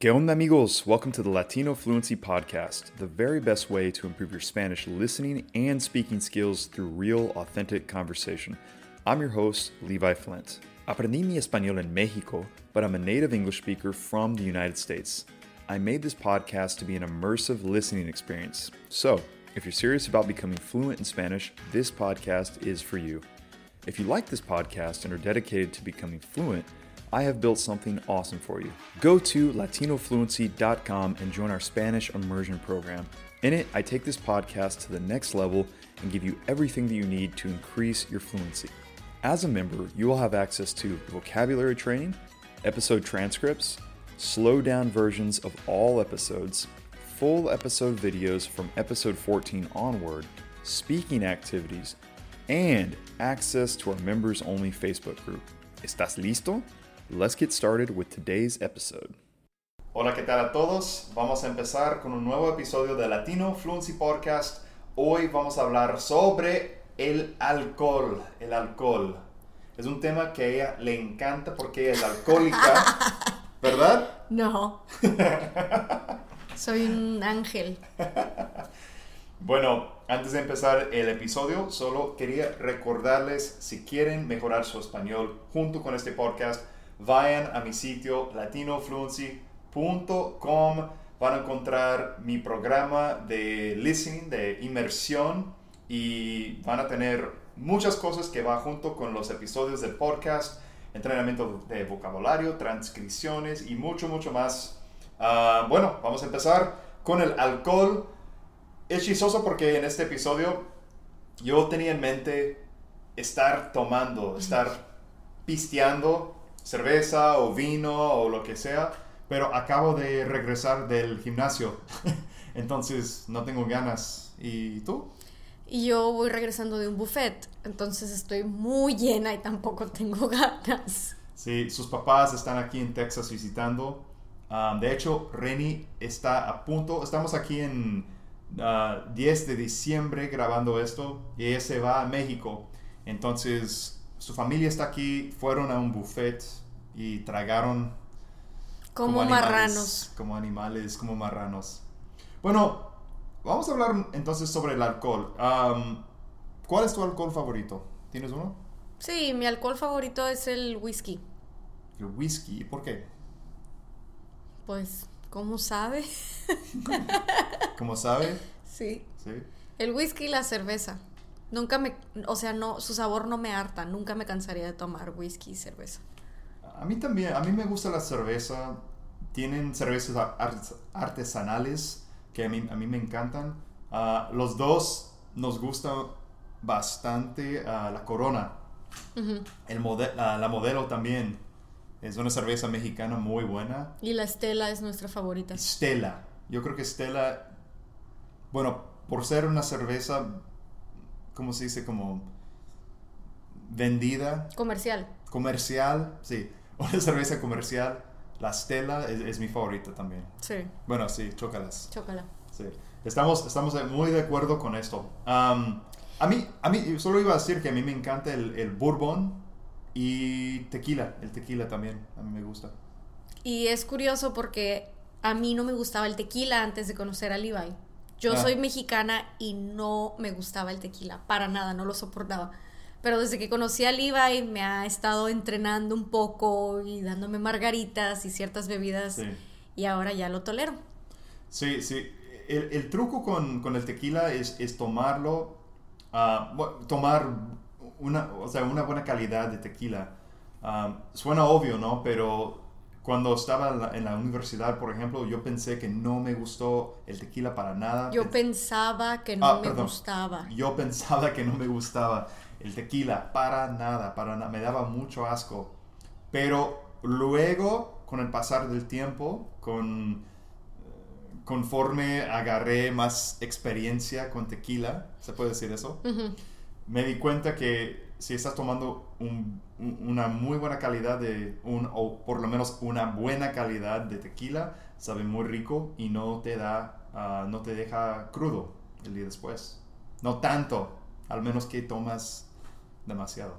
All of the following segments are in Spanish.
¿Qué onda, amigos? Welcome to the Latino Fluency Podcast, the very best way to improve your Spanish listening and speaking skills through real, authentic conversation. I'm your host, Levi Flint. Aprendí mi español en Mexico, but I'm a native English speaker from the United States. I made this podcast to be an immersive listening experience. So, if you're serious about becoming fluent in Spanish, this podcast is for you. If you like this podcast and are dedicated to becoming fluent, I have built something awesome for you. Go to latinofluency.com and join our Spanish immersion program. In it, I take this podcast to the next level and give you everything that you need to increase your fluency. As a member, you will have access to vocabulary training, episode transcripts, slow down versions of all episodes, full episode videos from episode 14 onward, speaking activities, and access to our members only Facebook group. ¿Estás listo? Let's get started with today's episode. Hola, ¿qué tal a todos? Vamos a empezar con un nuevo episodio de Latino Fluency Podcast. Hoy vamos a hablar sobre el alcohol. El alcohol. Es un tema que a ella le encanta porque es alcohólica, ¿verdad? No. Soy un ángel. Bueno, antes de empezar el episodio, solo quería recordarles, si quieren mejorar su español junto con este podcast, vayan a mi sitio latinofluency.com. Van a encontrar mi programa de listening, de inmersión, y van a tener muchas cosas que va junto con los episodios del podcast, entrenamiento de vocabulario, transcripciones y mucho, mucho más. Ah, bueno, vamos a empezar con el alcohol. Es chistoso porque en este episodio yo tenía en mente estar tomando, estar pisteando cerveza o vino o lo que sea, pero acabo de regresar del gimnasio, entonces no tengo ganas. ¿Y tú? Y yo voy regresando de un buffet, entonces estoy muy llena y tampoco tengo ganas. Sí, sus papás están aquí en Texas visitando. Um, de hecho, Reni está a punto, estamos aquí en 10 uh, de diciembre grabando esto y ella se va a México. Entonces su familia está aquí, fueron a un buffet y tragaron como, marranos. Como animales, como marranos. Bueno, vamos a hablar entonces sobre el alcohol. ¿Cuál es tu alcohol favorito? ¿Tienes uno? Sí, mi alcohol favorito es el whisky. ¿El whisky? ¿Por qué? Pues, ¿cómo sabe? ¿Cómo sabe? Sí. Sí. El whisky y la cerveza. Nunca me, o sea, no, su sabor no me harta, nunca me cansaría de tomar whisky y cerveza. A mí también, a mí me gusta la cerveza. Tienen cervezas artesanales que a mí, a mí me encantan. Ah, los dos nos gusta bastante ah, la Corona. El la modelo también. Es una cerveza mexicana muy buena. Y la Estela es nuestra favorita. Stella. Yo creo que Stella, bueno, por ser una cerveza ¿cómo se dice? Como vendida. Comercial. Comercial, sí. Una cerveza comercial. La Stella es, mi favorita también. Sí. Bueno, sí, chócalas. Chócala. Sí. Estamos, estamos muy de acuerdo con esto. a mí, a mí, solo iba a decir que a mí me encanta el, el bourbon y tequila. El tequila también, a mí me gusta. Y es curioso porque a mí no me gustaba el tequila antes de conocer a Levi. Yo ah. soy mexicana y no me gustaba el tequila, para nada, no lo soportaba. Pero desde que conocí a Levi me ha estado entrenando un poco y dándome margaritas y ciertas bebidas y ahora ya lo tolero. Sí, sí. El, truco con, el tequila es, tomarlo, ah, tomar una, o sea, una buena calidad de tequila. Ah, suena obvio, ¿no? Pero cuando estaba en la, universidad, por ejemplo, yo pensé que no me gustó el tequila para nada. Yo pensaba que no ah, me gustaba. Yo pensaba que no me gustaba el tequila para nada, para nada. Me daba mucho asco. Pero luego, con el pasar del tiempo, con eh, conforme agarré más experiencia con tequila, ¿se puede decir eso? Me di cuenta que si estás tomando una muy buena calidad de, un, o por lo menos una buena calidad de tequila, sabe muy rico y no te da, ah, no te deja crudo el día después. No tanto, al menos que tomas demasiado.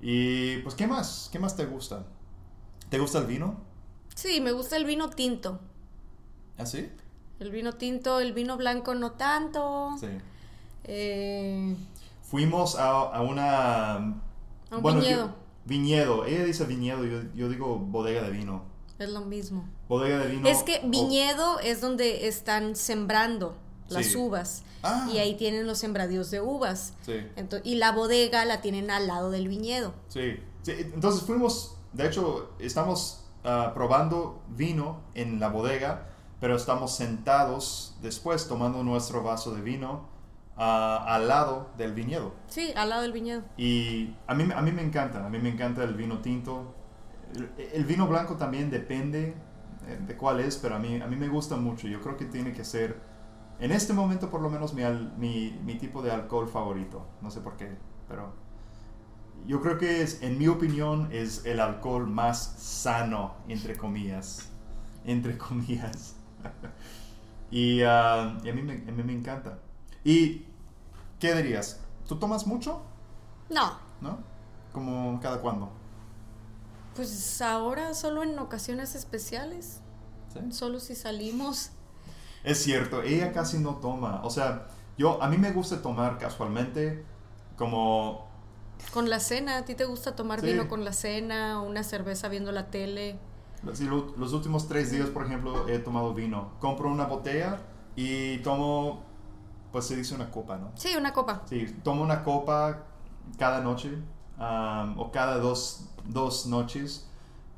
Y pues, ¿qué más? ¿Qué más te gusta? ¿Te gusta el vino? Sí, me gusta el vino tinto. ¿Ah, sí? El vino tinto, el vino blanco no tanto. Sí. Eh, Fuimos a, a una... A un yo- viñedo. viñedo. Ella dice viñedo, yo, yo digo bodega de vino. es lo mismo. Bodega de vino. es que o- viñedo es donde están sembrando las Sí. uvas. Ah. Y ahí tienen los sembradíos de uvas. Sí. Y la bodega la tienen al lado del viñedo. Sí, sí, entonces fuimos, de hecho, estamos ah, probando vino en la bodega, pero estamos sentados después tomando nuestro vaso de vino al lado del viñedo. Sí, al lado del viñedo. Y a mí, a mí me encanta, a mí me encanta el vino tinto. El, el vino blanco también depende eh, de cuál es, pero a mí, a mí me gusta mucho. Yo creo que tiene que ser, en este momento por lo menos, mi, al- mi, mi tipo de alcohol favorito. No sé por qué, pero yo creo que es, en mi opinión, es el alcohol más sano, entre comillas. Entre comillas. y, ah, y a, mí me, a mí me encanta. ¿Y qué dirías? ¿Tú tomas mucho? No, ¿no? Como cada cuándo. pues ahora solo en ocasiones especiales. ¿Sí? Solo si salimos. Es cierto, ella casi no toma. O sea, yo a mí me gusta tomar casualmente como Con la cena, ¿a ti te gusta tomar Sí. vino con la cena o una cerveza viendo la tele? lo- los últimos tres días, por ejemplo, he tomado vino. Compro una botella y tomo, pues se dice una copa, ¿no? Sí, una copa. Sí, tomo una copa cada noche am, o cada dos, dos noches.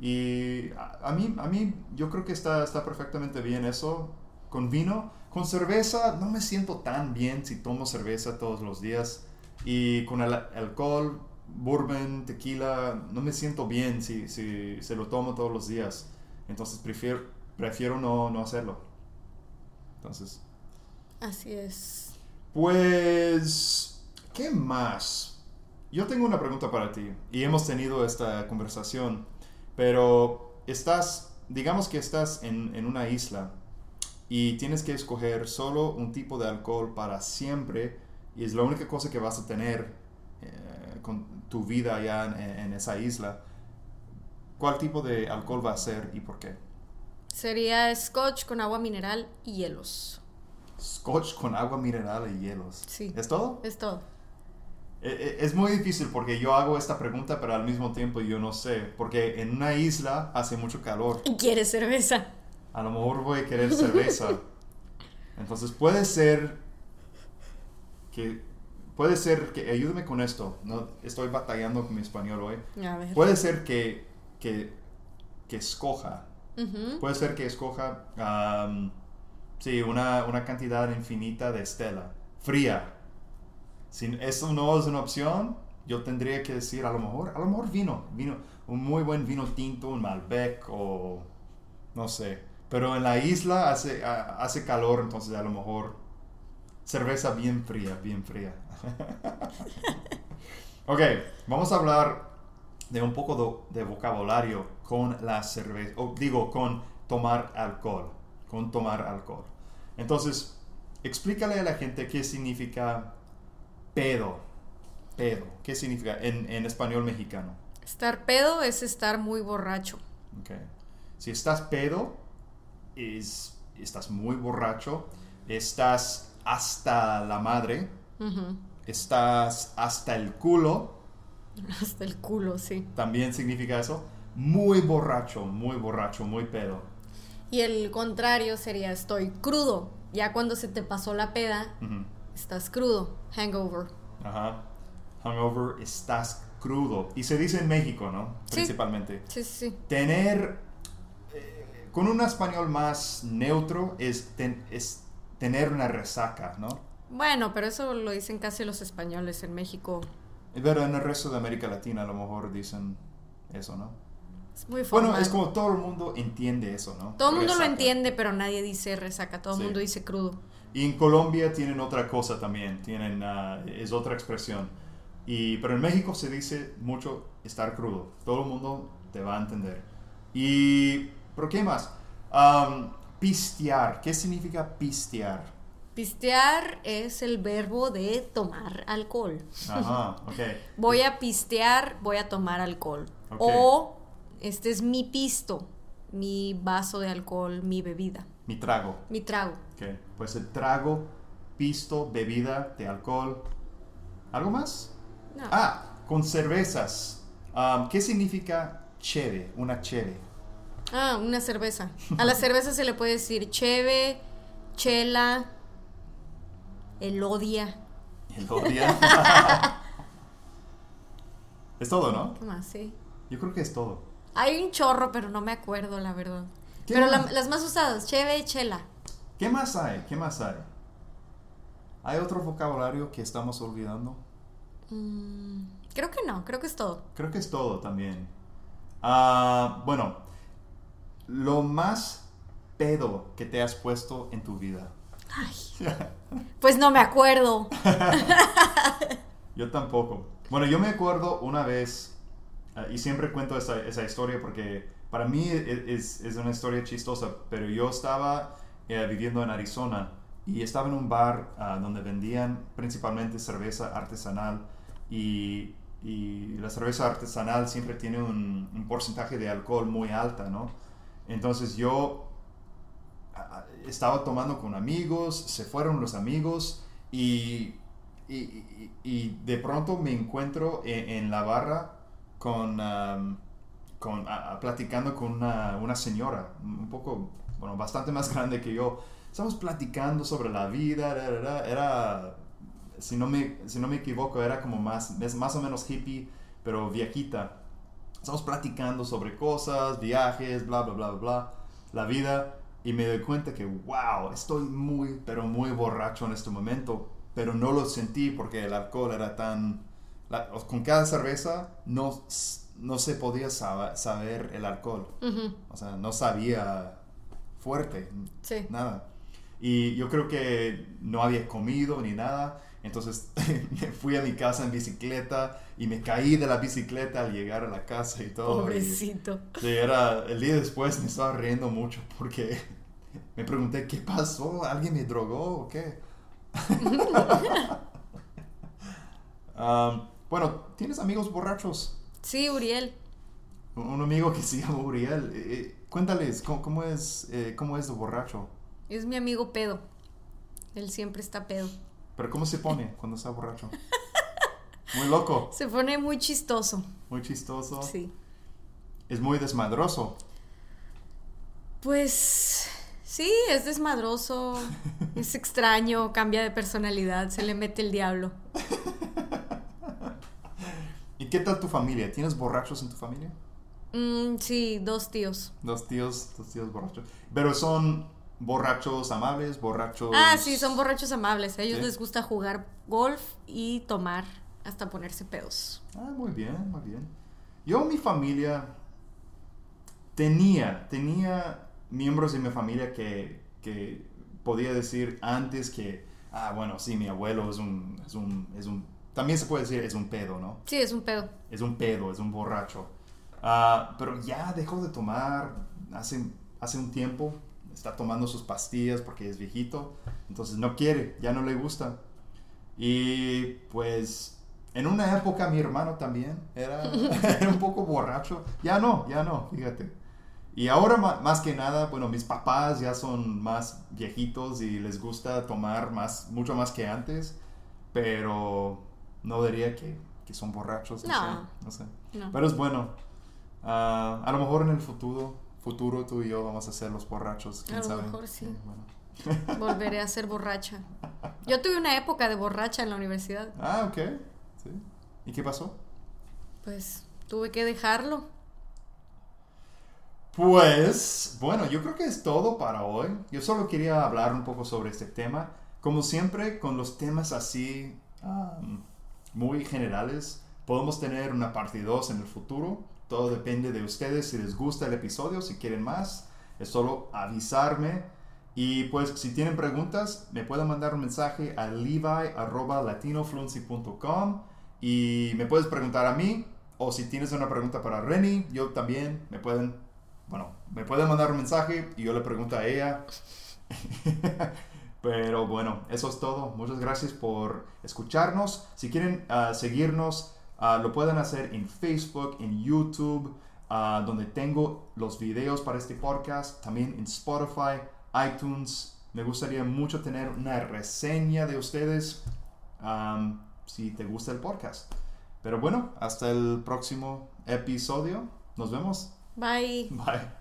Y a, a mí, a mí yo creo que está, está perfectamente bien eso con vino. Con cerveza no me siento tan bien si tomo cerveza todos los días. Y con el alcohol, bourbon, tequila, no me siento bien si, si se lo tomo todos los días. Entonces prefiero, prefiero no, no hacerlo. Entonces... Así es. Pues, ¿qué más? Yo tengo una pregunta para ti y hemos tenido esta conversación, pero estás, digamos que estás en, en una isla y tienes que escoger solo un tipo de alcohol para siempre y es la única cosa que vas a tener eh, con tu vida allá en, en esa isla. ¿Cuál tipo de alcohol va a ser y por qué? Sería scotch con agua mineral y hielos. Scotch con agua mineral y hielos. Sí. ¿Es todo? Es todo. Eh, eh, Es muy difícil porque yo hago esta pregunta, pero al mismo tiempo yo no sé. Porque en una isla hace mucho calor. ¿Y quieres cerveza? A lo mejor voy a querer cerveza. Entonces puede ser que... Puede ser que... Ayúdame con esto. No, estoy batallando con mi español hoy. A ver. Puede ser que... Que, que escoja. Puede ser que escoja... sí, una, una cantidad infinita de Stella. Fría. Si eso no es una opción, yo tendría que decir a lo mejor, a lo mejor vino, vino, un muy buen vino tinto, un Malbec o no sé. Pero en la isla hace, hace calor, entonces a lo mejor cerveza bien fría, bien fría. ok, vamos a hablar de un poco de vocabulario con la cerveza, o digo, con tomar alcohol, con tomar alcohol. Entonces, explícale a la gente qué significa pedo. Pedo. ¿Qué significa en, en español mexicano? Estar pedo es estar muy borracho. Ok. Si estás pedo, es, estás muy borracho, estás hasta la madre, estás hasta el culo, Hasta el culo, sí. también significa eso. Muy borracho, muy borracho, muy pedo. Y el contrario sería estoy crudo. Ya cuando se te pasó la peda, estás crudo. Hangover. Ajá. Hungover, estás crudo. Y se dice en México, ¿no? Sí. Principalmente. Sí, sí, sí. Tener, eh, con un español más neutro, es, ten- es tener una resaca, ¿no? Bueno, pero eso lo dicen casi los españoles en México. Pero en el resto de América Latina a lo mejor dicen eso, ¿no? Es muy formal. Bueno, es como todo el mundo entiende eso, ¿no? Todo el mundo lo Resaca. entiende, pero nadie dice resaca. Todo el Sí. mundo dice crudo. Y en Colombia tienen otra cosa también, tienen, ah, es otra expresión. Y, pero en México se dice mucho estar crudo. Todo el mundo te va a entender. Y, ¿pero qué más? Am, pistear. ¿Qué significa pistear? Pistear es el verbo de tomar alcohol. Ajá, ok. Voy a pistear, voy a tomar alcohol. Ok. O este es mi pisto. mi vaso de alcohol, mi bebida. Mi trago. Mi trago. Ok, pues el trago, pisto, bebida de alcohol. ¿Algo más? No. Ah, con cervezas. Um, ¿Qué significa cheve? Una cheve. Ah, una cerveza. A la cerveza se le puede decir cheve, chela, elodia. El odia. es todo, ¿no? ¿Qué más? Sí. Yo creo que es todo. Hay un chorro, pero no me acuerdo, la verdad. ¿Qué Pero la- las más usadas, cheve y chela. ¿Qué más hay? ¿Qué más hay? ¿Hay otro vocabulario que estamos olvidando? Mm, creo que no, creo que es todo. Creo que es todo también. Ah, bueno, lo más pedo que te has puesto en tu vida. Ay. Pues no me acuerdo. Yo tampoco. Bueno, yo me acuerdo una vez, ah, y siempre cuento esa, esa historia porque para mí e- es, es una historia chistosa, pero yo estaba eh, viviendo en Arizona y estaba en un bar ah, donde vendían principalmente cerveza artesanal y, y la cerveza artesanal siempre tiene un, un porcentaje de alcohol muy alta, ¿no? Entonces yo ah, estaba tomando con amigos, se fueron los amigos y, y- y de pronto me encuentro en, en la barra con, con platicando con una, una señora, un poco, bueno, bastante más grande que yo. Estamos platicando sobre la vida, ra, ra, ra. era, si no me, si no me equivoco, era como más, es más o menos hippie, pero viejita. Estamos platicando sobre cosas, viajes, bla, bla, bla, bla, la vida. Y me doy cuenta que, wow, estoy muy, pero muy borracho en este momento. Pero no lo sentí porque el alcohol era tan... la- con cada cerveza no, no se podía saber el alcohol. Ujú, O sea, no sabía fuerte, Sí. nada. Y yo creo que no había comido ni nada. Entonces me fui a mi casa en bicicleta y me caí de la bicicleta al llegar a la casa y todo. y- Pobrecito. Sí, era, el día después me estaba riendo mucho porque me pregunté, ¿qué pasó? ¿Alguien me drogó o qué? Um, bueno, ¿tienes amigos borrachos? Sí, Uriel. Un amigo que se llama Uriel. eh, eh, cuéntales, ¿cómo, cómo es, eh, ¿cómo es de borracho? Es mi amigo pedo. Él siempre está pedo. ¿Pero cómo se pone cuando está borracho? Muy loco, Se pone muy chistoso. muy chistoso. Sí. Es muy desmadroso. Pues sí, es desmadroso, es extraño, cambia de personalidad, se le mete el diablo. ¿Y qué tal tu familia? ¿Tienes borrachos en tu familia? Mm, sí, dos tíos. Dos tíos, dos tíos borrachos. Pero son borrachos amables, borrachos... Ah, sí, son borrachos amables. A ellos Sí. les gusta jugar golf y tomar hasta ponerse pedos. Ah, muy bien, muy bien. Yo, mi familia, tenía, tenía miembros de mi familia que, que podía decir antes que, ah, bueno, sí, mi abuelo es un, es un, es un, también se puede decir es un pedo, ¿no? Sí, es un pedo. Es un pedo, es un borracho. Ah, pero ya dejó de tomar hace, hace un tiempo. Está tomando sus pastillas porque es viejito. Entonces no quiere, ya no le gusta. Y pues en una época mi hermano también era, era un poco borracho. Ya no, ya no, fíjate. Y ahora más que nada, bueno, mis papás ya son más viejitos y les gusta tomar más, mucho más que antes. Pero no diría que, que son borrachos. No, No. sé, no sé. No. Pero es bueno. Ah, a lo mejor en el futuro, futuro tú y yo vamos a ser los borrachos. ¿quién A lo sabe? mejor sí. bueno. Volveré a ser borracha. Yo tuve una época de borracha en la universidad. Ah, ok. Sí. ¿Y qué pasó? Pues tuve que dejarlo. Pues, bueno, yo creo que es todo para hoy. Yo solo quería hablar un poco sobre este tema. Como siempre, con los temas así um, muy generales, podemos tener una parte 2 en el futuro. Todo depende de ustedes si les gusta el episodio, si quieren más. Es solo avisarme. Y pues si tienen preguntas, me pueden mandar un mensaje a levi.latinofluency.com y me puedes preguntar a mí o si tienes una pregunta para Renny, yo también me pueden, bueno, me pueden mandar un mensaje y yo le pregunto a ella. Pero bueno, eso es todo. Muchas gracias por escucharnos. Si quieren ah, seguirnos, ah, lo pueden hacer en Facebook, en YouTube, ah, donde tengo los videos para este podcast, también en Spotify, iTunes. Me gustaría mucho tener una reseña de ustedes si te gusta el podcast. Pero bueno, hasta el próximo episodio. Nos vemos. Bye. Bye.